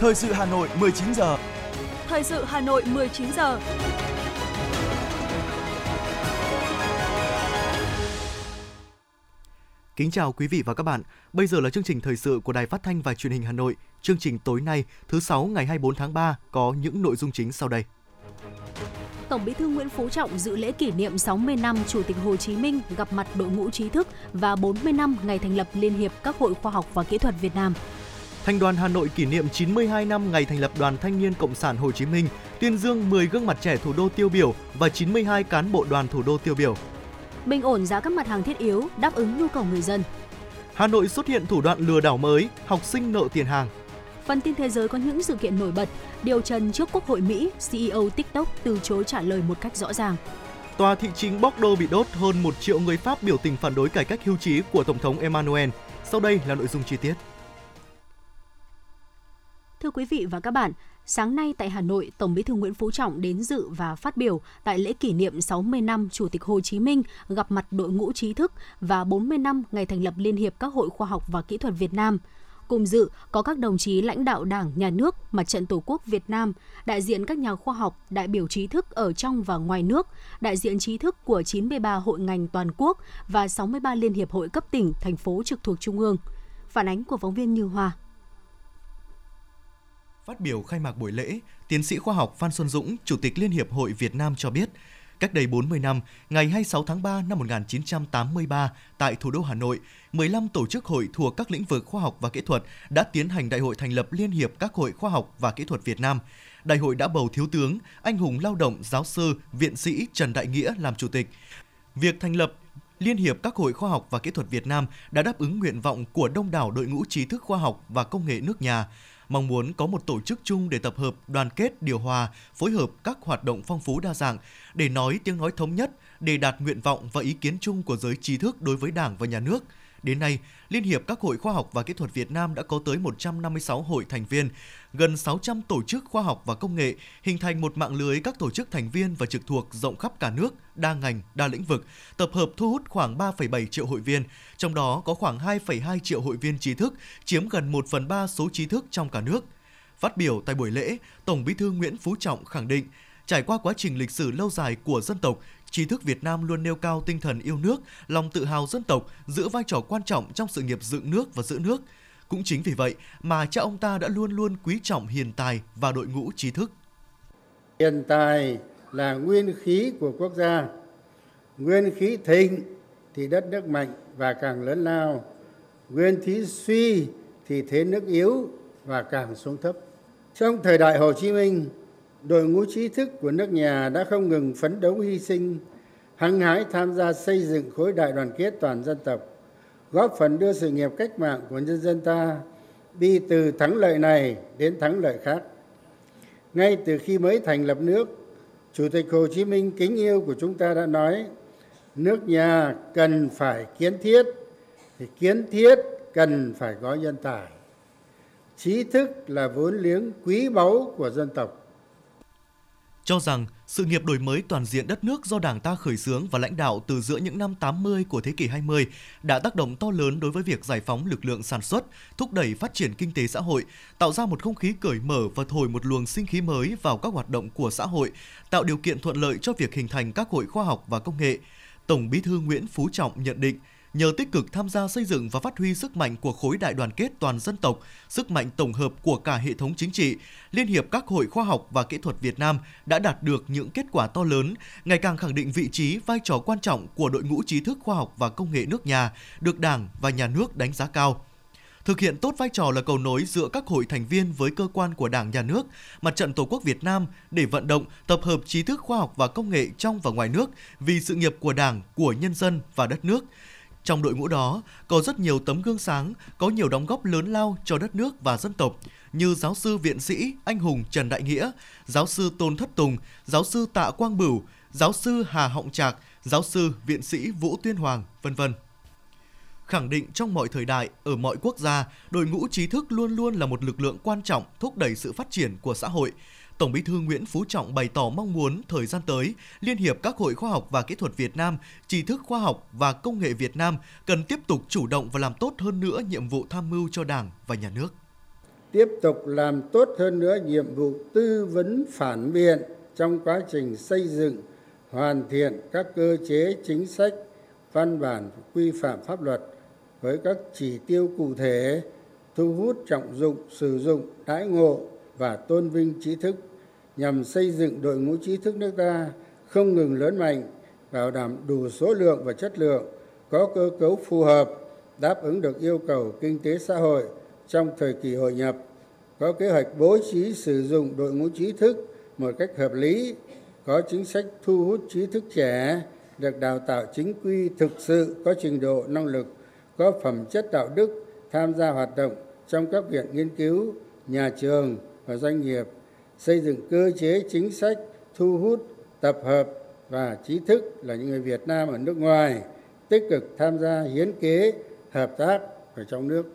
Thời sự Hà Nội 19 giờ. Thời sự Hà Nội 19 giờ. Kính chào quý vị và các bạn. Bây giờ là chương trình thời sự của Đài Phát thanh và Truyền hình Hà Nội. Chương trình tối nay, thứ sáu ngày 24 tháng 3 có những nội dung chính sau đây. Tổng Bí thư Nguyễn Phú Trọng dự lễ kỷ niệm 60 năm Chủ tịch Hồ Chí Minh gặp mặt đội ngũ trí thức và 40 năm ngày thành lập Liên hiệp các hội khoa học và kỹ thuật Việt Nam. Thành đoàn Hà Nội kỷ niệm 92 năm ngày thành lập Đoàn Thanh niên Cộng sản Hồ Chí Minh, tuyên dương 10 gương mặt trẻ thủ đô tiêu biểu và 92 cán bộ đoàn thủ đô tiêu biểu. Bình ổn giá các mặt hàng thiết yếu, đáp ứng nhu cầu người dân. Hà Nội xuất hiện thủ đoạn lừa đảo mới, học sinh nợ tiền hàng. Phần tin thế giới có những sự kiện nổi bật, điều trần trước Quốc hội Mỹ, CEO TikTok từ chối trả lời một cách rõ ràng. Tòa thị chính Bordeaux bị đốt, hơn 1 triệu người Pháp biểu tình phản đối cải cách hưu trí của Tổng thống Emmanuel. Sau đây là nội dung chi tiết. Thưa quý vị và các bạn, sáng nay tại Hà Nội, Tổng Bí thư Nguyễn Phú Trọng đến dự và phát biểu tại lễ kỷ niệm 60 năm Chủ tịch Hồ Chí Minh gặp mặt đội ngũ trí thức và 40 năm ngày thành lập Liên hiệp các hội khoa học và kỹ thuật Việt Nam. Cùng dự có các đồng chí lãnh đạo Đảng, Nhà nước, Mặt trận Tổ quốc Việt Nam, đại diện các nhà khoa học, đại biểu trí thức ở trong và ngoài nước, đại diện trí thức của 93 hội ngành toàn quốc và 63 liên hiệp hội cấp tỉnh, thành phố trực thuộc Trung ương. Phản ánh của phóng viên Như Hoa. Phát biểu khai mạc buổi lễ, tiến sĩ khoa học Phan Xuân Dũng, Chủ tịch Liên hiệp hội Việt Nam cho biết, cách đây 40 năm, ngày 26 tháng 3 năm 1983, tại thủ đô Hà Nội, 15 tổ chức hội thuộc các lĩnh vực khoa học và kỹ thuật đã tiến hành đại hội thành lập Liên hiệp các hội khoa học và kỹ thuật Việt Nam. Đại hội đã bầu Thiếu tướng, anh hùng lao động, giáo sư, viện sĩ Trần Đại Nghĩa làm chủ tịch. Việc thành lập Liên hiệp các hội khoa học và kỹ thuật Việt Nam đã đáp ứng nguyện vọng của đông đảo đội ngũ trí thức khoa học và công nghệ nước nhà, mong muốn có một tổ chức chung để tập hợp, đoàn kết, điều hòa, phối hợp các hoạt động phong phú đa dạng để nói tiếng nói thống nhất, để đạt nguyện vọng và ý kiến chung của giới trí thức đối với Đảng và Nhà nước. Đến nay, Liên hiệp các hội khoa học và kỹ thuật Việt Nam đã có tới 156 hội thành viên, gần 600 tổ chức khoa học và công nghệ, hình thành một mạng lưới các tổ chức thành viên và trực thuộc rộng khắp cả nước, đa ngành, đa lĩnh vực, tập hợp thu hút khoảng 3,7 triệu hội viên, trong đó có khoảng 2,2 triệu hội viên trí thức, chiếm gần 1 phần 3 số trí thức trong cả nước. Phát biểu tại buổi lễ, Tổng Bí thư Nguyễn Phú Trọng khẳng định, trải qua quá trình lịch sử lâu dài của dân tộc, trí thức Việt Nam luôn nêu cao tinh thần yêu nước, lòng tự hào dân tộc, giữ vai trò quan trọng trong sự nghiệp dựng nước và giữ nước. Cũng chính vì vậy mà cha ông ta đã luôn luôn quý trọng hiền tài và đội ngũ trí thức. Hiền tài là nguyên khí của quốc gia. Nguyên khí thịnh thì đất nước mạnh và càng lớn lao. Nguyên khí suy thì thế nước yếu và càng xuống thấp. Trong thời đại Hồ Chí Minh, đội ngũ trí thức của nước nhà đã không ngừng phấn đấu hy sinh, hăng hái tham gia xây dựng khối đại đoàn kết toàn dân tộc, góp phần đưa sự nghiệp cách mạng của nhân dân ta đi từ thắng lợi này đến thắng lợi khác. Ngay từ khi mới thành lập nước, Chủ tịch Hồ Chí Minh kính yêu của chúng ta đã nói, nước nhà cần phải kiến thiết, thì kiến thiết cần phải có nhân tài. Trí thức là vốn liếng quý báu của dân tộc cho rằng sự nghiệp đổi mới toàn diện đất nước do Đảng ta khởi xướng và lãnh đạo từ giữa những năm 80 của thế kỷ 20 đã tác động to lớn đối với việc giải phóng lực lượng sản xuất, thúc đẩy phát triển kinh tế xã hội, tạo ra một không khí cởi mở và thổi một luồng sinh khí mới vào các hoạt động của xã hội, tạo điều kiện thuận lợi cho việc hình thành các hội khoa học và công nghệ. Tổng Bí thư Nguyễn Phú Trọng nhận định, nhờ tích cực tham gia xây dựng và phát huy sức mạnh của khối đại đoàn kết toàn dân tộc, sức mạnh tổng hợp của cả hệ thống chính trị, Liên hiệp các hội khoa học và kỹ thuật Việt Nam đã đạt được những kết quả to lớn, ngày càng khẳng định vị trí, vai trò quan trọng của đội ngũ trí thức khoa học và công nghệ nước nhà, được Đảng và Nhà nước đánh giá cao. Thực hiện tốt vai trò là cầu nối giữa các hội thành viên với cơ quan của Đảng, Nhà nước, Mặt trận Tổ quốc Việt Nam để vận động, tập hợp trí thức khoa học và công nghệ trong và ngoài nước vì sự nghiệp của Đảng, của nhân dân và đất nước, trong đội ngũ đó có rất nhiều tấm gương sáng, có nhiều đóng góp lớn lao cho đất nước và dân tộc như giáo sư viện sĩ anh hùng Trần Đại Nghĩa, giáo sư Tôn Thất Tùng, giáo sư Tạ Quang Bửu, giáo sư Hà Họng Trạc, giáo sư viện sĩ Vũ Tuyên Hoàng, vân vân. Khẳng định trong mọi thời đại, ở mọi quốc gia, đội ngũ trí thức luôn luôn là một lực lượng quan trọng thúc đẩy sự phát triển của xã hội, Tổng Bí thư Nguyễn Phú Trọng bày tỏ mong muốn thời gian tới, Liên hiệp các hội khoa học và kỹ thuật Việt Nam, trí thức khoa học và công nghệ Việt Nam cần tiếp tục chủ động và làm tốt hơn nữa nhiệm vụ tham mưu cho Đảng và Nhà nước. tiếp tục làm tốt hơn nữa nhiệm vụ tư vấn phản biện trong quá trình xây dựng hoàn thiện các cơ chế chính sách văn bản quy phạm pháp luật với các chỉ tiêu cụ thể thu hút trọng dụng sử dụng đãi ngộ và tôn vinh trí thức nhằm xây dựng đội ngũ trí thức nước ta không ngừng lớn mạnh, bảo đảm đủ số lượng và chất lượng, có cơ cấu phù hợp, đáp ứng được yêu cầu kinh tế xã hội trong thời kỳ hội nhập, có kế hoạch bố trí sử dụng đội ngũ trí thức một cách hợp lý, có chính sách thu hút trí thức trẻ, được đào tạo chính quy thực sự, có trình độ năng lực, có phẩm chất đạo đức, tham gia hoạt động trong các viện nghiên cứu, nhà trường và doanh nghiệp xây dựng cơ chế chính sách thu hút tập hợp và trí thức là những người Việt Nam ở nước ngoài tích cực tham gia hiến kế hợp tác ở trong nước.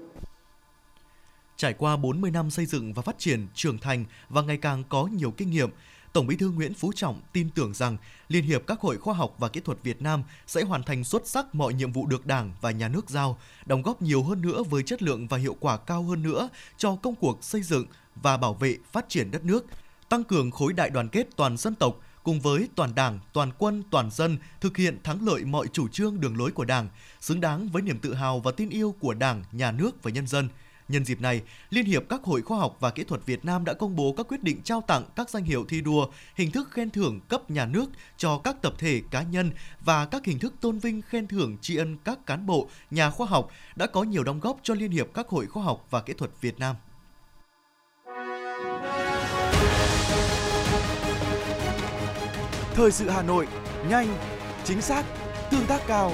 Trải qua 40 năm xây dựng và phát triển, trưởng thành và ngày càng có nhiều kinh nghiệm, Tổng Bí thư Nguyễn Phú Trọng tin tưởng rằng Liên hiệp các hội khoa học và kỹ thuật Việt Nam sẽ hoàn thành xuất sắc mọi nhiệm vụ được Đảng và Nhà nước giao, đóng góp nhiều hơn nữa với chất lượng và hiệu quả cao hơn nữa cho công cuộc xây dựng và bảo vệ phát triển đất nước, tăng cường khối đại đoàn kết toàn dân tộc, cùng với toàn Đảng, toàn quân, toàn dân thực hiện thắng lợi mọi chủ trương đường lối của Đảng, xứng đáng với niềm tự hào và tin yêu của Đảng, Nhà nước và nhân dân – Nhân dịp này, Liên hiệp các hội khoa học và kỹ thuật Việt Nam đã công bố các quyết định trao tặng các danh hiệu thi đua, hình thức khen thưởng cấp nhà nước cho các tập thể cá nhân và các hình thức tôn vinh khen thưởng tri ân các cán bộ, nhà khoa học đã có nhiều đóng góp cho Liên hiệp các hội khoa học và kỹ thuật Việt Nam. Thời sự Hà Nội, nhanh, chính xác, tương tác cao.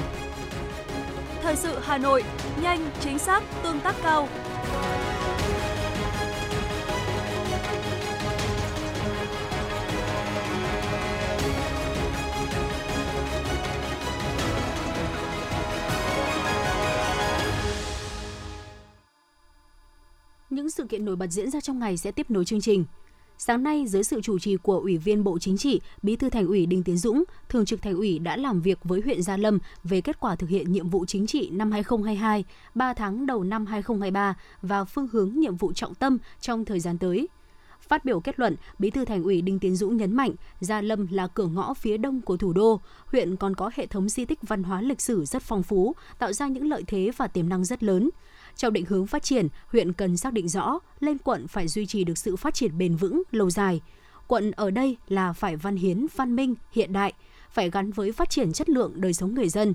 Thời sự Hà Nội, nhanh, chính xác, tương tác cao. Những sự kiện nổi bật diễn ra trong ngày sẽ tiếp nối chương trình. Sáng nay, dưới sự chủ trì của Ủy viên Bộ Chính trị, Bí thư Thành ủy Đinh Tiến Dũng, Thường trực Thành ủy đã làm việc với huyện Gia Lâm về kết quả thực hiện nhiệm vụ chính trị năm 2022, 3 tháng đầu năm 2023 và phương hướng nhiệm vụ trọng tâm trong thời gian tới. Phát biểu kết luận, Bí thư Thành ủy Đinh Tiến Dũng nhấn mạnh, Gia Lâm là cửa ngõ phía đông của thủ đô, huyện còn có hệ thống di tích văn hóa lịch sử rất phong phú, tạo ra những lợi thế và tiềm năng rất lớn. Trong định hướng phát triển, huyện cần xác định rõ lên quận phải duy trì được sự phát triển bền vững, lâu dài. Quận ở đây là phải văn hiến, văn minh, hiện đại, phải gắn với phát triển chất lượng đời sống người dân.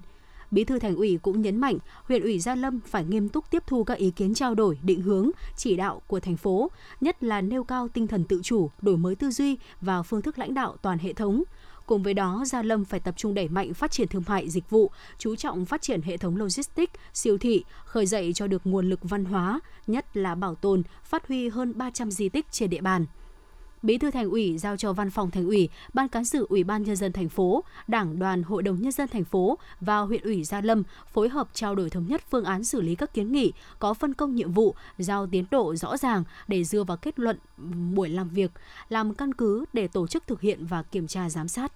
Bí thư Thành ủy cũng nhấn mạnh, huyện ủy Gia Lâm phải nghiêm túc tiếp thu các ý kiến trao đổi, định hướng, chỉ đạo của thành phố, nhất là nêu cao tinh thần tự chủ, đổi mới tư duy và phương thức lãnh đạo toàn hệ thống, Cùng với đó, Gia Lâm phải tập trung đẩy mạnh phát triển thương mại dịch vụ, chú trọng phát triển hệ thống logistics, siêu thị, khởi dậy cho được nguồn lực văn hóa, nhất là bảo tồn, phát huy hơn 300 di tích trên địa bàn. Bí thư Thành ủy giao cho Văn phòng Thành ủy, Ban cán sự Ủy ban nhân dân thành phố, Đảng đoàn Hội đồng nhân dân thành phố và huyện ủy Gia Lâm phối hợp trao đổi thống nhất phương án xử lý các kiến nghị, có phân công nhiệm vụ, giao tiến độ rõ ràng để dựa vào kết luận buổi làm việc, làm căn cứ để tổ chức thực hiện và kiểm tra giám sát.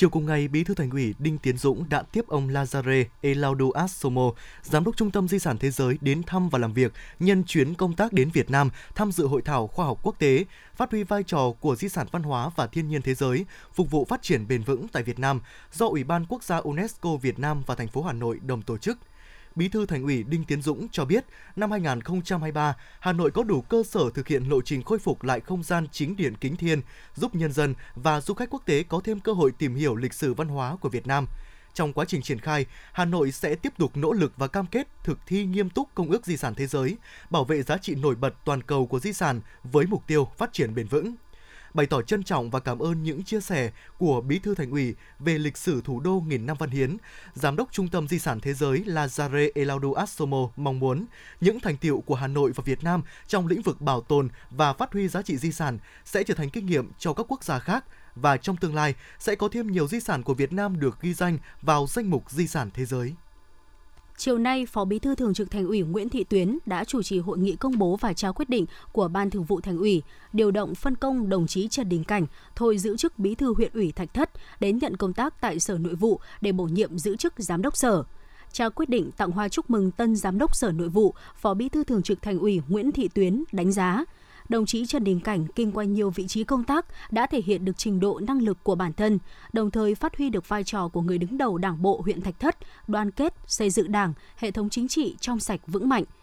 Chiều cùng ngày, Bí thư Thành ủy Đinh Tiến Dũng đã tiếp ông Lazare Elaudo Asomo, Giám đốc Trung tâm Di sản Thế giới đến thăm và làm việc nhân chuyến công tác đến Việt Nam tham dự hội thảo khoa học quốc tế, phát huy vai trò của di sản văn hóa và thiên nhiên thế giới, phục vụ phát triển bền vững tại Việt Nam do Ủy ban Quốc gia UNESCO Việt Nam và thành phố Hà Nội đồng tổ chức – Bí thư Thành ủy Đinh Tiến Dũng cho biết, năm 2023, Hà Nội có đủ cơ sở thực hiện lộ trình khôi phục lại không gian chính điện Kính Thiên, giúp nhân dân và du khách quốc tế có thêm cơ hội tìm hiểu lịch sử văn hóa của Việt Nam. Trong quá trình triển khai, Hà Nội sẽ tiếp tục nỗ lực và cam kết thực thi nghiêm túc Công ước Di sản Thế giới, bảo vệ giá trị nổi bật toàn cầu của di sản với mục tiêu phát triển bền vững bày tỏ trân trọng và cảm ơn những chia sẻ của Bí thư Thành ủy về lịch sử thủ đô nghìn năm văn hiến. Giám đốc Trung tâm Di sản Thế giới Lazare Elaudu Asomo mong muốn những thành tiệu của Hà Nội và Việt Nam trong lĩnh vực bảo tồn và phát huy giá trị di sản sẽ trở thành kinh nghiệm cho các quốc gia khác và trong tương lai sẽ có thêm nhiều di sản của Việt Nam được ghi danh vào danh mục di sản thế giới. Chiều nay, Phó Bí thư Thường trực Thành ủy Nguyễn Thị Tuyến đã chủ trì hội nghị công bố và trao quyết định của Ban Thường vụ Thành ủy điều động phân công đồng chí Trần Đình Cảnh thôi giữ chức Bí thư huyện ủy Thạch Thất đến nhận công tác tại Sở Nội vụ để bổ nhiệm giữ chức Giám đốc Sở. trao quyết định tặng hoa chúc mừng tân giám đốc Sở Nội vụ, Phó Bí thư Thường trực Thành ủy Nguyễn Thị Tuyến đánh giá đồng chí Trần Đình Cảnh kinh qua nhiều vị trí công tác đã thể hiện được trình độ năng lực của bản thân, đồng thời phát huy được vai trò của người đứng đầu Đảng bộ huyện Thạch Thất, đoàn kết, xây dựng Đảng, hệ thống chính trị trong sạch vững mạnh –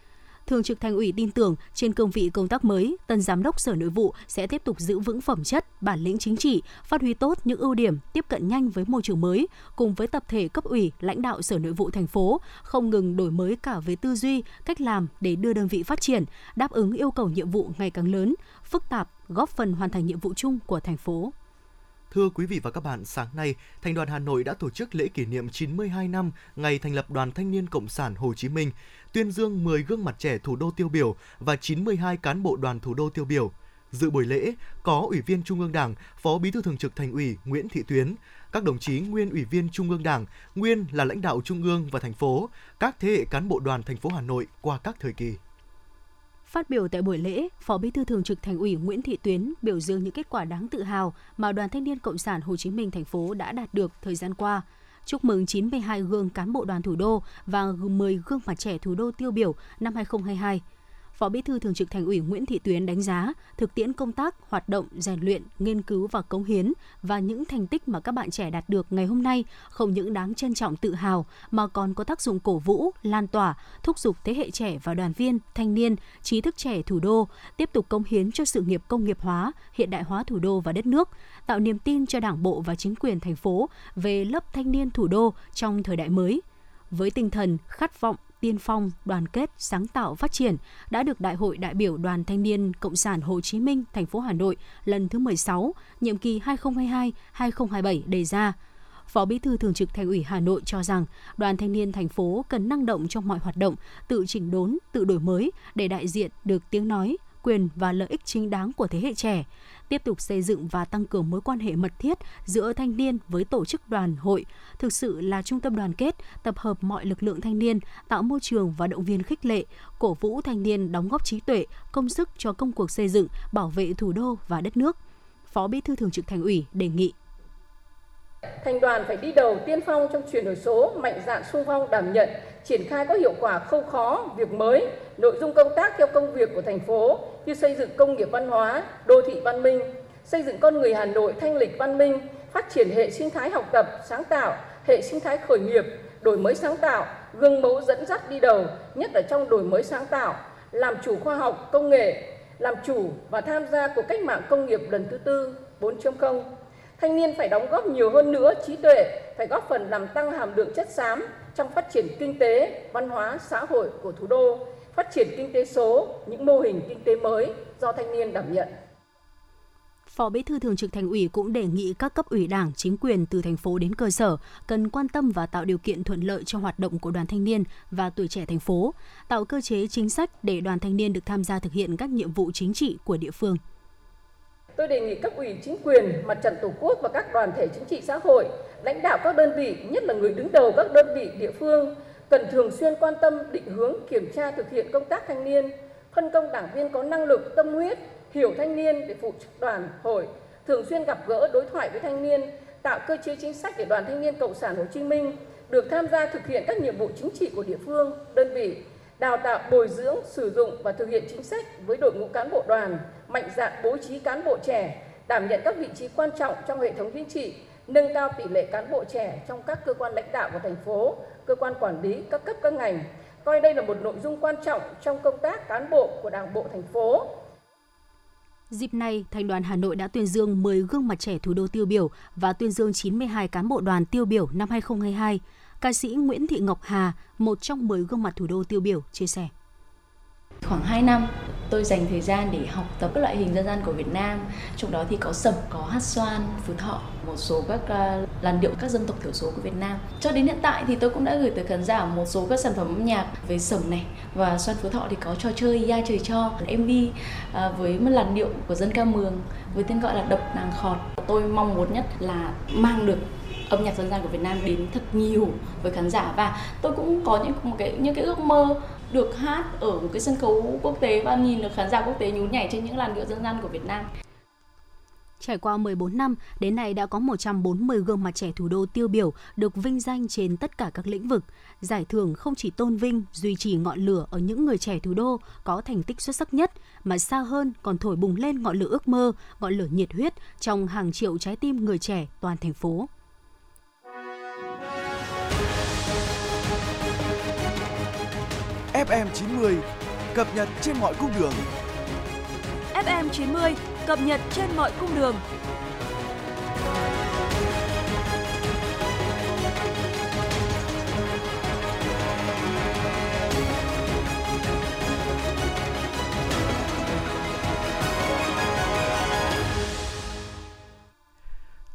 Thường trực Thành ủy tin tưởng trên cương vị công tác mới, tân giám đốc Sở Nội vụ sẽ tiếp tục giữ vững phẩm chất, bản lĩnh chính trị, phát huy tốt những ưu điểm, tiếp cận nhanh với môi trường mới, cùng với tập thể cấp ủy, lãnh đạo Sở Nội vụ thành phố, không ngừng đổi mới cả về tư duy, cách làm để đưa đơn vị phát triển, đáp ứng yêu cầu nhiệm vụ ngày càng lớn, phức tạp, góp phần hoàn thành nhiệm vụ chung của thành phố. Thưa quý vị và các bạn, sáng nay, Thành đoàn Hà Nội đã tổ chức lễ kỷ niệm 92 năm ngày thành lập Đoàn Thanh niên Cộng sản Hồ Chí Minh, tuyên dương 10 gương mặt trẻ thủ đô tiêu biểu và 92 cán bộ đoàn thủ đô tiêu biểu. Dự buổi lễ có Ủy viên Trung ương Đảng, Phó Bí thư Thường trực Thành ủy Nguyễn Thị Tuyến, các đồng chí nguyên Ủy viên Trung ương Đảng, nguyên là lãnh đạo Trung ương và thành phố, các thế hệ cán bộ đoàn thành phố Hà Nội qua các thời kỳ. Phát biểu tại buổi lễ, Phó Bí thư Thường trực Thành ủy Nguyễn Thị Tuyến biểu dương những kết quả đáng tự hào mà Đoàn Thanh niên Cộng sản Hồ Chí Minh thành phố đã đạt được thời gian qua. Chúc mừng 92 gương cán bộ đoàn thủ đô và 10 gương mặt trẻ thủ đô tiêu biểu năm 2022 Phó Bí thư Thường trực Thành ủy Nguyễn Thị Tuyến đánh giá thực tiễn công tác, hoạt động, rèn luyện, nghiên cứu và cống hiến và những thành tích mà các bạn trẻ đạt được ngày hôm nay không những đáng trân trọng tự hào mà còn có tác dụng cổ vũ, lan tỏa, thúc giục thế hệ trẻ và đoàn viên, thanh niên, trí thức trẻ thủ đô tiếp tục cống hiến cho sự nghiệp công nghiệp hóa, hiện đại hóa thủ đô và đất nước, tạo niềm tin cho Đảng bộ và chính quyền thành phố về lớp thanh niên thủ đô trong thời đại mới. Với tinh thần khát vọng tiên phong, đoàn kết, sáng tạo phát triển đã được Đại hội đại biểu Đoàn Thanh niên Cộng sản Hồ Chí Minh thành phố Hà Nội lần thứ 16, nhiệm kỳ 2022-2027 đề ra. Phó Bí thư Thường trực Thành ủy Hà Nội cho rằng Đoàn Thanh niên thành phố cần năng động trong mọi hoạt động, tự chỉnh đốn, tự đổi mới để đại diện được tiếng nói, quyền và lợi ích chính đáng của thế hệ trẻ tiếp tục xây dựng và tăng cường mối quan hệ mật thiết giữa thanh niên với tổ chức đoàn hội, thực sự là trung tâm đoàn kết, tập hợp mọi lực lượng thanh niên, tạo môi trường và động viên khích lệ, cổ vũ thanh niên đóng góp trí tuệ, công sức cho công cuộc xây dựng, bảo vệ thủ đô và đất nước. Phó Bí thư Thường trực Thành ủy đề nghị Thành đoàn phải đi đầu tiên phong trong chuyển đổi số, mạnh dạn sung phong đảm nhận, triển khai có hiệu quả khâu khó, việc mới, nội dung công tác theo công việc của thành phố như xây dựng công nghiệp văn hóa, đô thị văn minh, xây dựng con người Hà Nội thanh lịch văn minh, phát triển hệ sinh thái học tập, sáng tạo, hệ sinh thái khởi nghiệp, đổi mới sáng tạo, gương mẫu dẫn dắt đi đầu, nhất là trong đổi mới sáng tạo, làm chủ khoa học, công nghệ, làm chủ và tham gia cuộc cách mạng công nghiệp lần thứ tư 4.0 Thanh niên phải đóng góp nhiều hơn nữa trí tuệ, phải góp phần làm tăng hàm lượng chất xám trong phát triển kinh tế, văn hóa, xã hội của thủ đô, phát triển kinh tế số, những mô hình kinh tế mới do thanh niên đảm nhận. Phó Bí thư Thường trực Thành ủy cũng đề nghị các cấp ủy Đảng, chính quyền từ thành phố đến cơ sở cần quan tâm và tạo điều kiện thuận lợi cho hoạt động của đoàn thanh niên và tuổi trẻ thành phố, tạo cơ chế chính sách để đoàn thanh niên được tham gia thực hiện các nhiệm vụ chính trị của địa phương tôi đề nghị cấp ủy chính quyền, mặt trận tổ quốc và các đoàn thể chính trị xã hội, lãnh đạo các đơn vị, nhất là người đứng đầu các đơn vị địa phương, cần thường xuyên quan tâm định hướng kiểm tra thực hiện công tác thanh niên, phân công đảng viên có năng lực, tâm huyết, hiểu thanh niên để phụ trách đoàn hội, thường xuyên gặp gỡ đối thoại với thanh niên, tạo cơ chế chính sách để đoàn thanh niên Cộng sản Hồ Chí Minh được tham gia thực hiện các nhiệm vụ chính trị của địa phương, đơn vị, đào tạo bồi dưỡng, sử dụng và thực hiện chính sách với đội ngũ cán bộ đoàn, mạnh dạn bố trí cán bộ trẻ, đảm nhận các vị trí quan trọng trong hệ thống chính trị, nâng cao tỷ lệ cán bộ trẻ trong các cơ quan lãnh đạo của thành phố, cơ quan quản lý, các cấp các ngành, coi đây là một nội dung quan trọng trong công tác cán bộ của Đảng bộ thành phố. Dịp này, Thành đoàn Hà Nội đã tuyên dương 10 gương mặt trẻ thủ đô tiêu biểu và tuyên dương 92 cán bộ đoàn tiêu biểu năm 2022. Ca sĩ Nguyễn Thị Ngọc Hà, một trong 10 gương mặt thủ đô tiêu biểu, chia sẻ. Khoảng 2 năm, tôi dành thời gian để học tập các loại hình dân gian của Việt Nam. Trong đó thì có sẩm, có hát xoan, phú thọ, một số các uh, làn điệu các dân tộc thiểu số của Việt Nam. Cho đến hiện tại thì tôi cũng đã gửi tới khán giả một số các sản phẩm âm nhạc về sẩm này và xoan phú thọ thì có trò chơi ya trời cho MV uh, ờ, với một làn điệu của dân ca mường với tên gọi là đập nàng khọt. Tôi mong muốn nhất là mang được âm nhạc dân gian của Việt Nam đến thật nhiều với khán giả và tôi cũng có những một cái những cái ước mơ được hát ở một cái sân khấu quốc tế và nhìn được khán giả quốc tế nhún nhảy trên những làn điệu dân gian của Việt Nam. Trải qua 14 năm, đến nay đã có 140 gương mặt trẻ thủ đô tiêu biểu được vinh danh trên tất cả các lĩnh vực. Giải thưởng không chỉ tôn vinh, duy trì ngọn lửa ở những người trẻ thủ đô có thành tích xuất sắc nhất, mà xa hơn còn thổi bùng lên ngọn lửa ước mơ, ngọn lửa nhiệt huyết trong hàng triệu trái tim người trẻ toàn thành phố. FM 90 cập nhật trên mọi cung đường. FM 90 cập nhật trên mọi cung đường.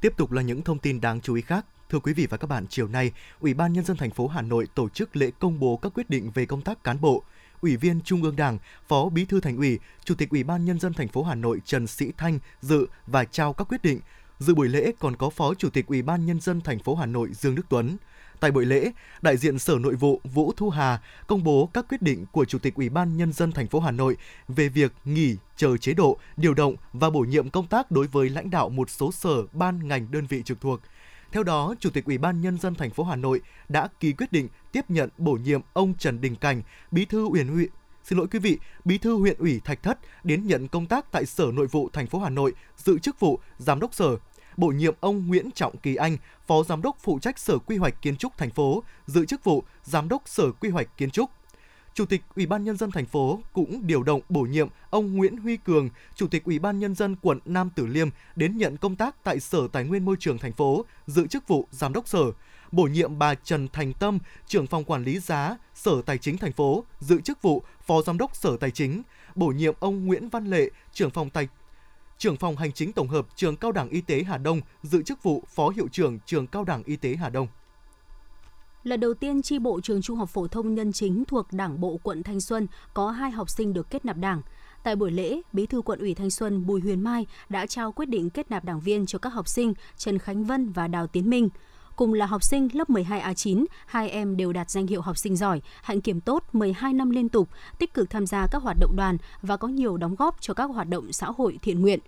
Tiếp tục là những thông tin đáng chú ý khác. Thưa quý vị và các bạn, chiều nay, Ủy ban nhân dân thành phố Hà Nội tổ chức lễ công bố các quyết định về công tác cán bộ. Ủy viên Trung ương Đảng, Phó Bí thư Thành ủy, Chủ tịch Ủy ban nhân dân thành phố Hà Nội Trần Sĩ Thanh dự và trao các quyết định. Dự buổi lễ còn có Phó Chủ tịch Ủy ban nhân dân thành phố Hà Nội Dương Đức Tuấn. Tại buổi lễ, đại diện Sở Nội vụ Vũ Thu Hà công bố các quyết định của Chủ tịch Ủy ban nhân dân thành phố Hà Nội về việc nghỉ chờ chế độ, điều động và bổ nhiệm công tác đối với lãnh đạo một số sở, ban, ngành, đơn vị trực thuộc. Theo đó, Chủ tịch Ủy ban nhân dân thành phố Hà Nội đã ký quyết định tiếp nhận bổ nhiệm ông Trần Đình Cảnh, Bí thư huyện ủy Xin lỗi quý vị, Bí thư huyện ủy Thạch Thất đến nhận công tác tại Sở Nội vụ thành phố Hà Nội, giữ chức vụ Giám đốc Sở. Bổ nhiệm ông Nguyễn Trọng Kỳ Anh, Phó Giám đốc phụ trách Sở Quy hoạch Kiến trúc thành phố, giữ chức vụ Giám đốc Sở Quy hoạch Kiến trúc. Chủ tịch Ủy ban nhân dân thành phố cũng điều động bổ nhiệm ông Nguyễn Huy Cường, Chủ tịch Ủy ban nhân dân quận Nam Tử Liêm đến nhận công tác tại Sở Tài nguyên Môi trường thành phố, giữ chức vụ giám đốc sở. Bổ nhiệm bà Trần Thành Tâm, trưởng phòng quản lý giá, Sở Tài chính thành phố, giữ chức vụ Phó Giám đốc Sở Tài chính. Bổ nhiệm ông Nguyễn Văn Lệ, trưởng phòng tài trưởng phòng hành chính tổng hợp trường Cao đẳng Y tế Hà Đông, giữ chức vụ Phó hiệu trưởng trường Cao đẳng Y tế Hà Đông. Lần đầu tiên, chi bộ trường Trung học phổ thông Nhân Chính thuộc Đảng bộ quận Thanh Xuân có hai học sinh được kết nạp đảng. Tại buổi lễ, Bí thư quận ủy Thanh Xuân Bùi Huyền Mai đã trao quyết định kết nạp đảng viên cho các học sinh Trần Khánh Vân và Đào Tiến Minh. Cùng là học sinh lớp 12A9, hai em đều đạt danh hiệu học sinh giỏi, hạnh kiểm tốt 12 năm liên tục, tích cực tham gia các hoạt động đoàn và có nhiều đóng góp cho các hoạt động xã hội thiện nguyện.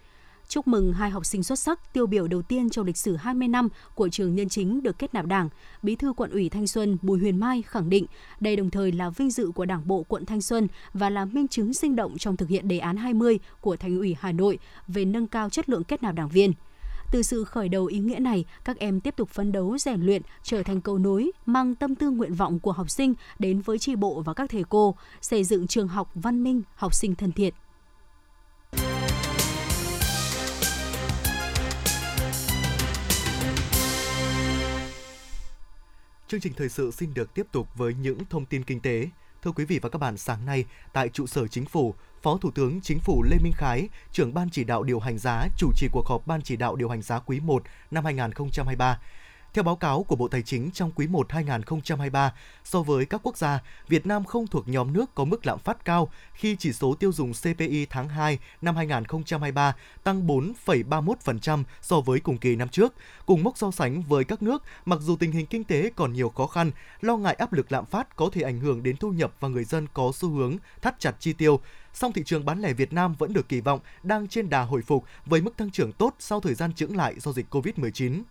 Chúc mừng hai học sinh xuất sắc tiêu biểu đầu tiên trong lịch sử 20 năm của trường Nhân Chính được kết nạp Đảng. Bí thư quận ủy Thanh Xuân Bùi Huyền Mai khẳng định đây đồng thời là vinh dự của Đảng bộ quận Thanh Xuân và là minh chứng sinh động trong thực hiện đề án 20 của Thành ủy Hà Nội về nâng cao chất lượng kết nạp đảng viên. Từ sự khởi đầu ý nghĩa này, các em tiếp tục phấn đấu rèn luyện, trở thành cầu nối, mang tâm tư nguyện vọng của học sinh đến với tri bộ và các thầy cô, xây dựng trường học văn minh, học sinh thân thiện. Chương trình thời sự xin được tiếp tục với những thông tin kinh tế. Thưa quý vị và các bạn, sáng nay tại trụ sở chính phủ, Phó Thủ tướng Chính phủ Lê Minh Khái, trưởng ban chỉ đạo điều hành giá, chủ trì cuộc họp ban chỉ đạo điều hành giá quý 1 năm 2023. Theo báo cáo của Bộ Tài chính trong quý 1 2023, so với các quốc gia, Việt Nam không thuộc nhóm nước có mức lạm phát cao khi chỉ số tiêu dùng CPI tháng 2 năm 2023 tăng 4,31% so với cùng kỳ năm trước. Cùng mốc so sánh với các nước, mặc dù tình hình kinh tế còn nhiều khó khăn, lo ngại áp lực lạm phát có thể ảnh hưởng đến thu nhập và người dân có xu hướng thắt chặt chi tiêu song thị trường bán lẻ Việt Nam vẫn được kỳ vọng đang trên đà hồi phục với mức tăng trưởng tốt sau thời gian chững lại do dịch Covid-19.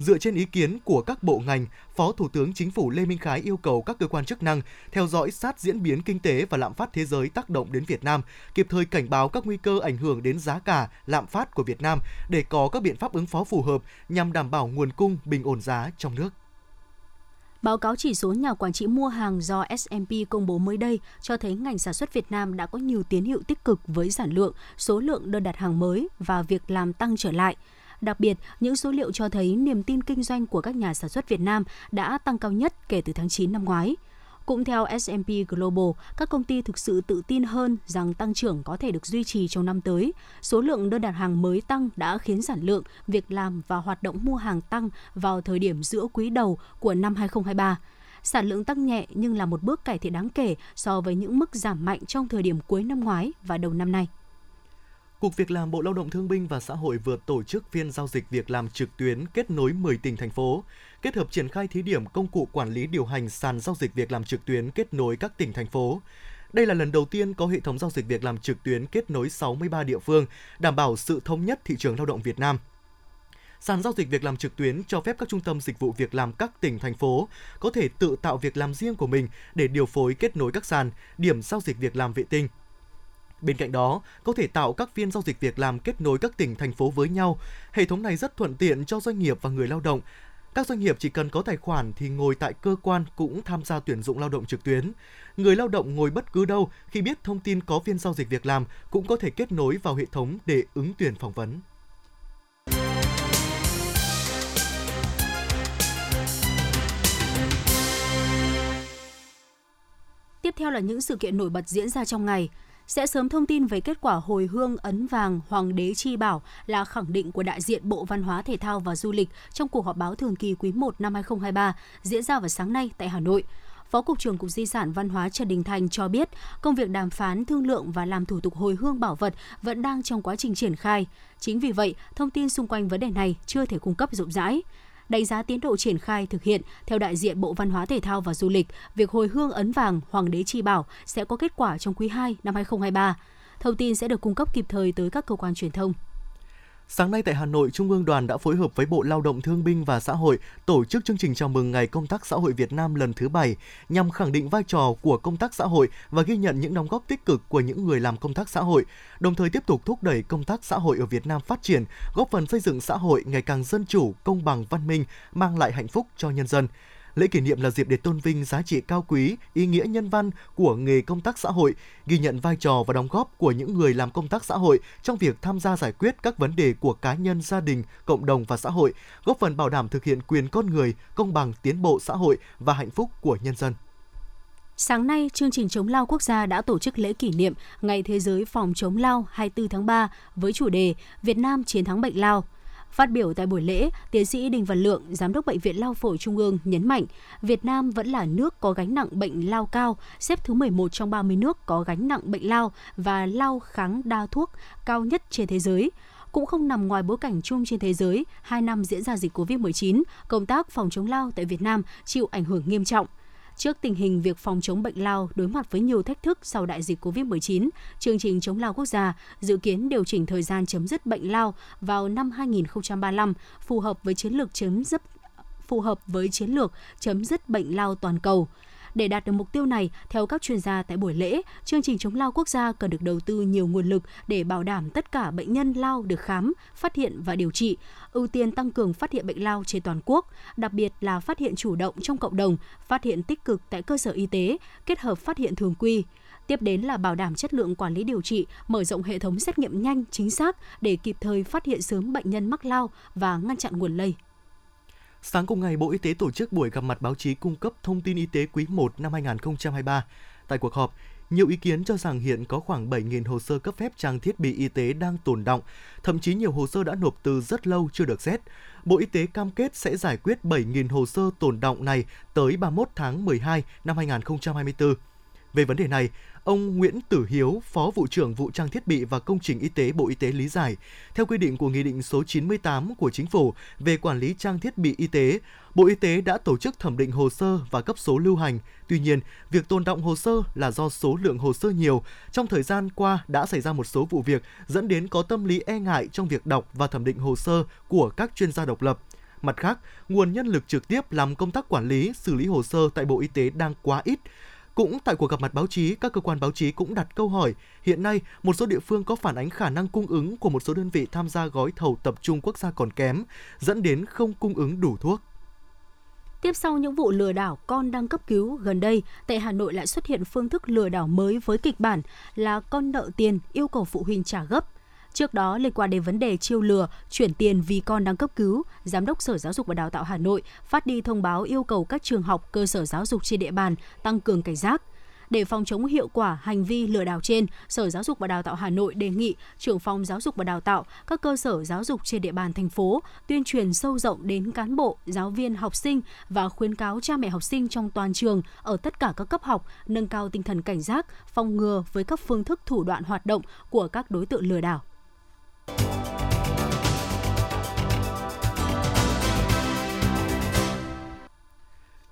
Dựa trên ý kiến của các bộ ngành, Phó Thủ tướng Chính phủ Lê Minh Khái yêu cầu các cơ quan chức năng theo dõi sát diễn biến kinh tế và lạm phát thế giới tác động đến Việt Nam, kịp thời cảnh báo các nguy cơ ảnh hưởng đến giá cả, lạm phát của Việt Nam để có các biện pháp ứng phó phù hợp nhằm đảm bảo nguồn cung bình ổn giá trong nước. Báo cáo chỉ số nhà quản trị mua hàng do S&P công bố mới đây cho thấy ngành sản xuất Việt Nam đã có nhiều tín hiệu tích cực với sản lượng, số lượng đơn đặt hàng mới và việc làm tăng trở lại. Đặc biệt, những số liệu cho thấy niềm tin kinh doanh của các nhà sản xuất Việt Nam đã tăng cao nhất kể từ tháng 9 năm ngoái. Cũng theo S&P Global, các công ty thực sự tự tin hơn rằng tăng trưởng có thể được duy trì trong năm tới. Số lượng đơn đặt hàng mới tăng đã khiến sản lượng, việc làm và hoạt động mua hàng tăng vào thời điểm giữa quý đầu của năm 2023 sản lượng tăng nhẹ nhưng là một bước cải thiện đáng kể so với những mức giảm mạnh trong thời điểm cuối năm ngoái và đầu năm nay. Cục Việc làm Bộ Lao động Thương binh và Xã hội vừa tổ chức phiên giao dịch việc làm trực tuyến kết nối 10 tỉnh thành phố, kết hợp triển khai thí điểm công cụ quản lý điều hành sàn giao dịch việc làm trực tuyến kết nối các tỉnh thành phố. Đây là lần đầu tiên có hệ thống giao dịch việc làm trực tuyến kết nối 63 địa phương, đảm bảo sự thống nhất thị trường lao động Việt Nam. Sàn giao dịch việc làm trực tuyến cho phép các trung tâm dịch vụ việc làm các tỉnh, thành phố có thể tự tạo việc làm riêng của mình để điều phối kết nối các sàn, điểm giao dịch việc làm vệ tinh. Bên cạnh đó, có thể tạo các phiên giao dịch việc làm kết nối các tỉnh, thành phố với nhau. Hệ thống này rất thuận tiện cho doanh nghiệp và người lao động. Các doanh nghiệp chỉ cần có tài khoản thì ngồi tại cơ quan cũng tham gia tuyển dụng lao động trực tuyến. Người lao động ngồi bất cứ đâu khi biết thông tin có phiên giao dịch việc làm cũng có thể kết nối vào hệ thống để ứng tuyển phỏng vấn. Tiếp theo là những sự kiện nổi bật diễn ra trong ngày. Sẽ sớm thông tin về kết quả hồi hương ấn vàng Hoàng đế Chi Bảo là khẳng định của đại diện Bộ Văn hóa Thể thao và Du lịch trong cuộc họp báo thường kỳ quý 1 năm 2023 diễn ra vào sáng nay tại Hà Nội. Phó Cục trưởng Cục Di sản Văn hóa Trần Đình Thành cho biết, công việc đàm phán, thương lượng và làm thủ tục hồi hương bảo vật vẫn đang trong quá trình triển khai. Chính vì vậy, thông tin xung quanh vấn đề này chưa thể cung cấp rộng rãi đánh giá tiến độ triển khai thực hiện theo đại diện Bộ Văn hóa Thể thao và Du lịch, việc hồi hương ấn vàng Hoàng đế Chi Bảo sẽ có kết quả trong quý 2 năm 2023. Thông tin sẽ được cung cấp kịp thời tới các cơ quan truyền thông. Sáng nay tại Hà Nội, Trung ương Đoàn đã phối hợp với Bộ Lao động Thương binh và Xã hội tổ chức chương trình chào mừng Ngày Công tác Xã hội Việt Nam lần thứ 7 nhằm khẳng định vai trò của công tác xã hội và ghi nhận những đóng góp tích cực của những người làm công tác xã hội, đồng thời tiếp tục thúc đẩy công tác xã hội ở Việt Nam phát triển, góp phần xây dựng xã hội ngày càng dân chủ, công bằng, văn minh, mang lại hạnh phúc cho nhân dân. Lễ kỷ niệm là dịp để tôn vinh giá trị cao quý, ý nghĩa nhân văn của nghề công tác xã hội, ghi nhận vai trò và đóng góp của những người làm công tác xã hội trong việc tham gia giải quyết các vấn đề của cá nhân, gia đình, cộng đồng và xã hội, góp phần bảo đảm thực hiện quyền con người, công bằng, tiến bộ xã hội và hạnh phúc của nhân dân. Sáng nay, chương trình chống lao quốc gia đã tổ chức lễ kỷ niệm Ngày Thế giới phòng chống lao 24 tháng 3 với chủ đề Việt Nam chiến thắng bệnh lao – Phát biểu tại buổi lễ, tiến sĩ Đinh Văn Lượng, giám đốc bệnh viện Lao phổi Trung ương nhấn mạnh, Việt Nam vẫn là nước có gánh nặng bệnh lao cao, xếp thứ 11 trong 30 nước có gánh nặng bệnh lao và lao kháng đa thuốc cao nhất trên thế giới cũng không nằm ngoài bối cảnh chung trên thế giới, hai năm diễn ra dịch COVID-19, công tác phòng chống lao tại Việt Nam chịu ảnh hưởng nghiêm trọng. Trước tình hình việc phòng chống bệnh lao đối mặt với nhiều thách thức sau đại dịch COVID-19, chương trình chống lao quốc gia dự kiến điều chỉnh thời gian chấm dứt bệnh lao vào năm 2035 phù hợp với chiến lược chấm dứt phù hợp với chiến lược chấm dứt bệnh lao toàn cầu. Để đạt được mục tiêu này, theo các chuyên gia tại buổi lễ, chương trình chống lao quốc gia cần được đầu tư nhiều nguồn lực để bảo đảm tất cả bệnh nhân lao được khám, phát hiện và điều trị, ưu tiên tăng cường phát hiện bệnh lao trên toàn quốc, đặc biệt là phát hiện chủ động trong cộng đồng, phát hiện tích cực tại cơ sở y tế, kết hợp phát hiện thường quy. Tiếp đến là bảo đảm chất lượng quản lý điều trị, mở rộng hệ thống xét nghiệm nhanh, chính xác để kịp thời phát hiện sớm bệnh nhân mắc lao và ngăn chặn nguồn lây. Sáng cùng ngày, Bộ Y tế tổ chức buổi gặp mặt báo chí cung cấp thông tin y tế quý 1 năm 2023. Tại cuộc họp, nhiều ý kiến cho rằng hiện có khoảng 7.000 hồ sơ cấp phép trang thiết bị y tế đang tồn động, thậm chí nhiều hồ sơ đã nộp từ rất lâu chưa được xét. Bộ Y tế cam kết sẽ giải quyết 7.000 hồ sơ tồn động này tới 31 tháng 12 năm 2024. Về vấn đề này, Ông Nguyễn Tử Hiếu, Phó vụ trưởng vụ trang thiết bị và công trình y tế Bộ Y tế lý giải, theo quy định của Nghị định số 98 của Chính phủ về quản lý trang thiết bị y tế, Bộ Y tế đã tổ chức thẩm định hồ sơ và cấp số lưu hành. Tuy nhiên, việc tồn động hồ sơ là do số lượng hồ sơ nhiều. Trong thời gian qua đã xảy ra một số vụ việc dẫn đến có tâm lý e ngại trong việc đọc và thẩm định hồ sơ của các chuyên gia độc lập. Mặt khác, nguồn nhân lực trực tiếp làm công tác quản lý, xử lý hồ sơ tại Bộ Y tế đang quá ít. Cũng tại cuộc gặp mặt báo chí, các cơ quan báo chí cũng đặt câu hỏi, hiện nay một số địa phương có phản ánh khả năng cung ứng của một số đơn vị tham gia gói thầu tập trung quốc gia còn kém, dẫn đến không cung ứng đủ thuốc. Tiếp sau những vụ lừa đảo con đang cấp cứu gần đây, tại Hà Nội lại xuất hiện phương thức lừa đảo mới với kịch bản là con nợ tiền yêu cầu phụ huynh trả gấp. Trước đó, liên quan đến vấn đề chiêu lừa, chuyển tiền vì con đang cấp cứu, Giám đốc Sở Giáo dục và Đào tạo Hà Nội phát đi thông báo yêu cầu các trường học, cơ sở giáo dục trên địa bàn tăng cường cảnh giác. Để phòng chống hiệu quả hành vi lừa đảo trên, Sở Giáo dục và Đào tạo Hà Nội đề nghị trưởng phòng giáo dục và đào tạo các cơ sở giáo dục trên địa bàn thành phố tuyên truyền sâu rộng đến cán bộ, giáo viên, học sinh và khuyến cáo cha mẹ học sinh trong toàn trường ở tất cả các cấp học nâng cao tinh thần cảnh giác, phòng ngừa với các phương thức thủ đoạn hoạt động của các đối tượng lừa đảo.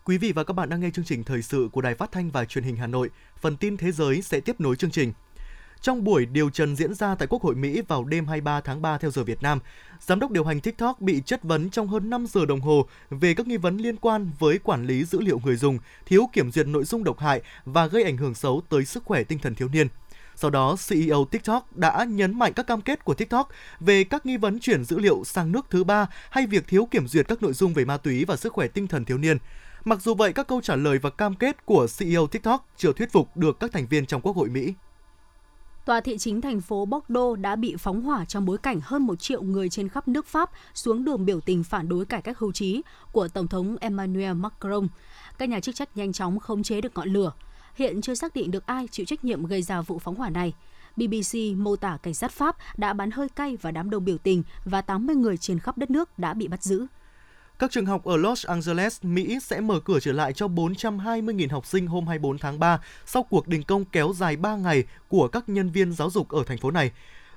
Quý vị và các bạn đang nghe chương trình thời sự của Đài Phát thanh và Truyền hình Hà Nội. Phần tin thế giới sẽ tiếp nối chương trình. Trong buổi điều trần diễn ra tại Quốc hội Mỹ vào đêm 23 tháng 3 theo giờ Việt Nam, giám đốc điều hành TikTok bị chất vấn trong hơn 5 giờ đồng hồ về các nghi vấn liên quan với quản lý dữ liệu người dùng, thiếu kiểm duyệt nội dung độc hại và gây ảnh hưởng xấu tới sức khỏe tinh thần thiếu niên. Sau đó, CEO TikTok đã nhấn mạnh các cam kết của TikTok về các nghi vấn chuyển dữ liệu sang nước thứ ba hay việc thiếu kiểm duyệt các nội dung về ma túy và sức khỏe tinh thần thiếu niên. Mặc dù vậy, các câu trả lời và cam kết của CEO TikTok chưa thuyết phục được các thành viên trong Quốc hội Mỹ. Tòa thị chính thành phố Bordeaux đã bị phóng hỏa trong bối cảnh hơn một triệu người trên khắp nước Pháp xuống đường biểu tình phản đối cải cách hưu trí của Tổng thống Emmanuel Macron. Các nhà chức trách nhanh chóng khống chế được ngọn lửa. Hiện chưa xác định được ai chịu trách nhiệm gây ra vụ phóng hỏa này. BBC mô tả cảnh sát Pháp đã bắn hơi cay vào đám đông biểu tình và 80 người trên khắp đất nước đã bị bắt giữ. Các trường học ở Los Angeles, Mỹ sẽ mở cửa trở lại cho 420.000 học sinh hôm 24 tháng 3 sau cuộc đình công kéo dài 3 ngày của các nhân viên giáo dục ở thành phố này.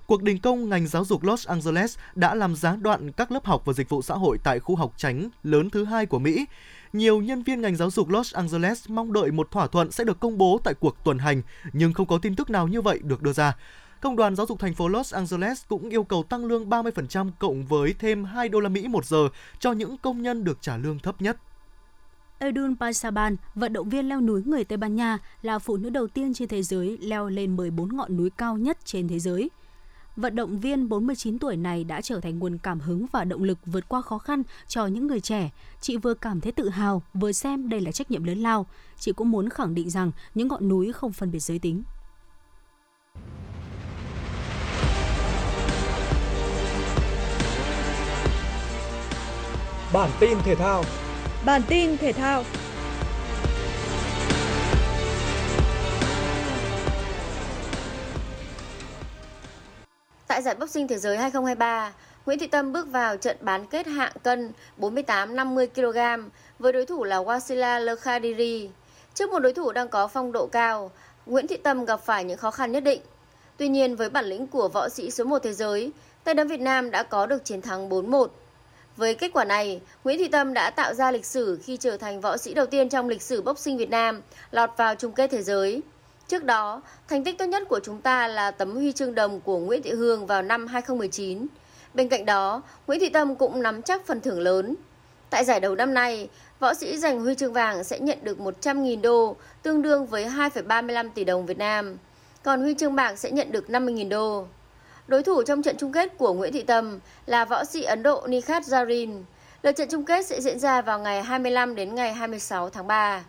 Cuộc đình công ngành giáo dục Los Angeles đã làm gián đoạn các lớp học và dịch vụ xã hội tại khu học tránh lớn thứ hai của Mỹ. Nhiều nhân viên ngành giáo dục Los Angeles mong đợi một thỏa thuận sẽ được công bố tại cuộc tuần hành, nhưng không có tin tức nào như vậy được đưa ra. Công đoàn giáo dục thành phố Los Angeles cũng yêu cầu tăng lương 30% cộng với thêm 2 đô la Mỹ một giờ cho những công nhân được trả lương thấp nhất. Edun Pasaban, vận động viên leo núi người Tây Ban Nha, là phụ nữ đầu tiên trên thế giới leo lên 14 ngọn núi cao nhất trên thế giới. Vận động viên 49 tuổi này đã trở thành nguồn cảm hứng và động lực vượt qua khó khăn cho những người trẻ. Chị vừa cảm thấy tự hào, vừa xem đây là trách nhiệm lớn lao. Chị cũng muốn khẳng định rằng những ngọn núi không phân biệt giới tính. Bản tin thể thao. Bản tin thể thao. Tại giải boxing thế giới 2023, Nguyễn Thị Tâm bước vào trận bán kết hạng cân 48-50 kg với đối thủ là Wasila Lekhadiri. Trước một đối thủ đang có phong độ cao, Nguyễn Thị Tâm gặp phải những khó khăn nhất định. Tuy nhiên với bản lĩnh của võ sĩ số 1 thế giới, tay đấm Việt Nam đã có được chiến thắng 4-1. Với kết quả này, Nguyễn Thị Tâm đã tạo ra lịch sử khi trở thành võ sĩ đầu tiên trong lịch sử boxing Việt Nam lọt vào chung kết thế giới. Trước đó, thành tích tốt nhất của chúng ta là tấm huy chương đồng của Nguyễn Thị Hương vào năm 2019. Bên cạnh đó, Nguyễn Thị Tâm cũng nắm chắc phần thưởng lớn. Tại giải đấu năm nay, võ sĩ giành huy chương vàng sẽ nhận được 100.000 đô, tương đương với 2,35 tỷ đồng Việt Nam. Còn huy chương bạc sẽ nhận được 50.000 đô. Đối thủ trong trận chung kết của Nguyễn Thị Tâm là võ sĩ Ấn Độ Nikhat Zarin. Lượt trận chung kết sẽ diễn ra vào ngày 25 đến ngày 26 tháng 3.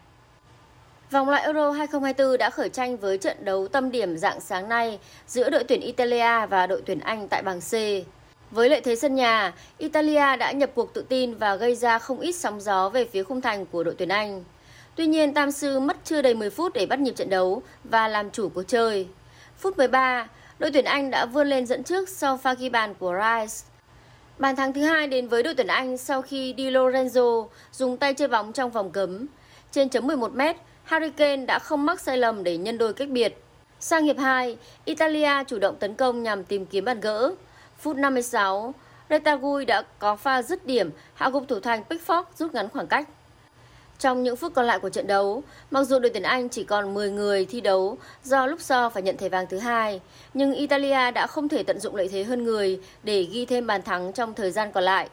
Vòng loại Euro 2024 đã khởi tranh với trận đấu tâm điểm dạng sáng nay giữa đội tuyển Italia và đội tuyển Anh tại bảng C. Với lợi thế sân nhà, Italia đã nhập cuộc tự tin và gây ra không ít sóng gió về phía khung thành của đội tuyển Anh. Tuy nhiên, Tam Sư mất chưa đầy 10 phút để bắt nhịp trận đấu và làm chủ cuộc chơi. Phút 13, đội tuyển Anh đã vươn lên dẫn trước sau pha ghi bàn của Rice. Bàn thắng thứ hai đến với đội tuyển Anh sau khi Di Lorenzo dùng tay chơi bóng trong vòng cấm. Trên chấm 11 m Harry Kane đã không mắc sai lầm để nhân đôi cách biệt. Sang hiệp 2, Italia chủ động tấn công nhằm tìm kiếm bàn gỡ. Phút 56, Retagui đã có pha dứt điểm hạ gục thủ thành Pickford rút ngắn khoảng cách. Trong những phút còn lại của trận đấu, mặc dù đội tuyển Anh chỉ còn 10 người thi đấu do lúc so phải nhận thẻ vàng thứ hai, nhưng Italia đã không thể tận dụng lợi thế hơn người để ghi thêm bàn thắng trong thời gian còn lại.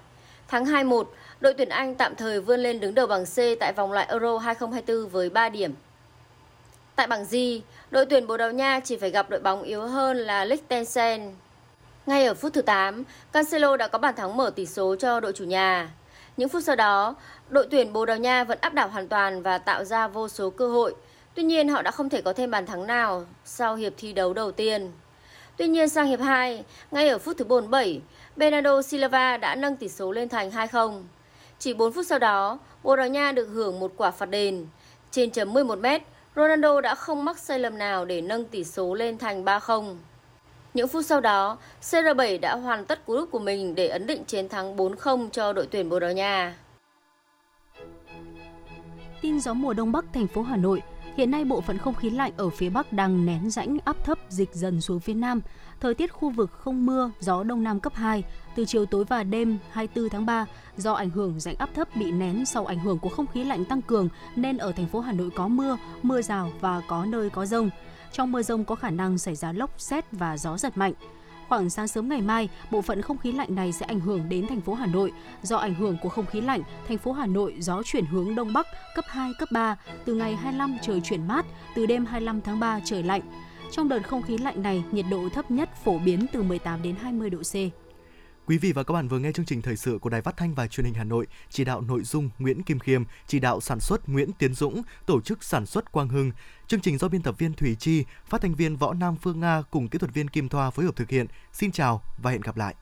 Tháng 2-1, đội tuyển Anh tạm thời vươn lên đứng đầu bảng C tại vòng loại Euro 2024 với 3 điểm. Tại bảng G, đội tuyển Bồ Đào Nha chỉ phải gặp đội bóng yếu hơn là Liechtenstein. Ngay ở phút thứ 8, Cancelo đã có bàn thắng mở tỷ số cho đội chủ nhà. Những phút sau đó, đội tuyển Bồ Đào Nha vẫn áp đảo hoàn toàn và tạo ra vô số cơ hội. Tuy nhiên họ đã không thể có thêm bàn thắng nào sau hiệp thi đấu đầu tiên. Tuy nhiên sang hiệp 2, ngay ở phút thứ 47, Bernardo Silva đã nâng tỷ số lên thành 2-0. Chỉ 4 phút sau đó, Bồ Đào Nha được hưởng một quả phạt đền. Trên chấm 11 m, Ronaldo đã không mắc sai lầm nào để nâng tỷ số lên thành 3-0. Những phút sau đó, CR7 đã hoàn tất cú đúp của mình để ấn định chiến thắng 4-0 cho đội tuyển Bồ Đào Nha. Tin gió mùa đông bắc thành phố Hà Nội, Hiện nay bộ phận không khí lạnh ở phía Bắc đang nén rãnh áp thấp dịch dần xuống phía Nam. Thời tiết khu vực không mưa, gió đông nam cấp 2. Từ chiều tối và đêm 24 tháng 3, do ảnh hưởng rãnh áp thấp bị nén sau ảnh hưởng của không khí lạnh tăng cường nên ở thành phố Hà Nội có mưa, mưa rào và có nơi có rông. Trong mưa rông có khả năng xảy ra lốc, xét và gió giật mạnh. Khoảng sáng sớm ngày mai, bộ phận không khí lạnh này sẽ ảnh hưởng đến thành phố Hà Nội. Do ảnh hưởng của không khí lạnh, thành phố Hà Nội gió chuyển hướng đông bắc cấp 2, cấp 3. Từ ngày 25 trời chuyển mát, từ đêm 25 tháng 3 trời lạnh. Trong đợt không khí lạnh này, nhiệt độ thấp nhất phổ biến từ 18 đến 20 độ C. Quý vị và các bạn vừa nghe chương trình thời sự của Đài Phát thanh và Truyền hình Hà Nội, chỉ đạo nội dung Nguyễn Kim Khiêm, chỉ đạo sản xuất Nguyễn Tiến Dũng, tổ chức sản xuất Quang Hưng. Chương trình do biên tập viên Thủy Chi, phát thanh viên Võ Nam Phương Nga cùng kỹ thuật viên Kim Thoa phối hợp thực hiện. Xin chào và hẹn gặp lại.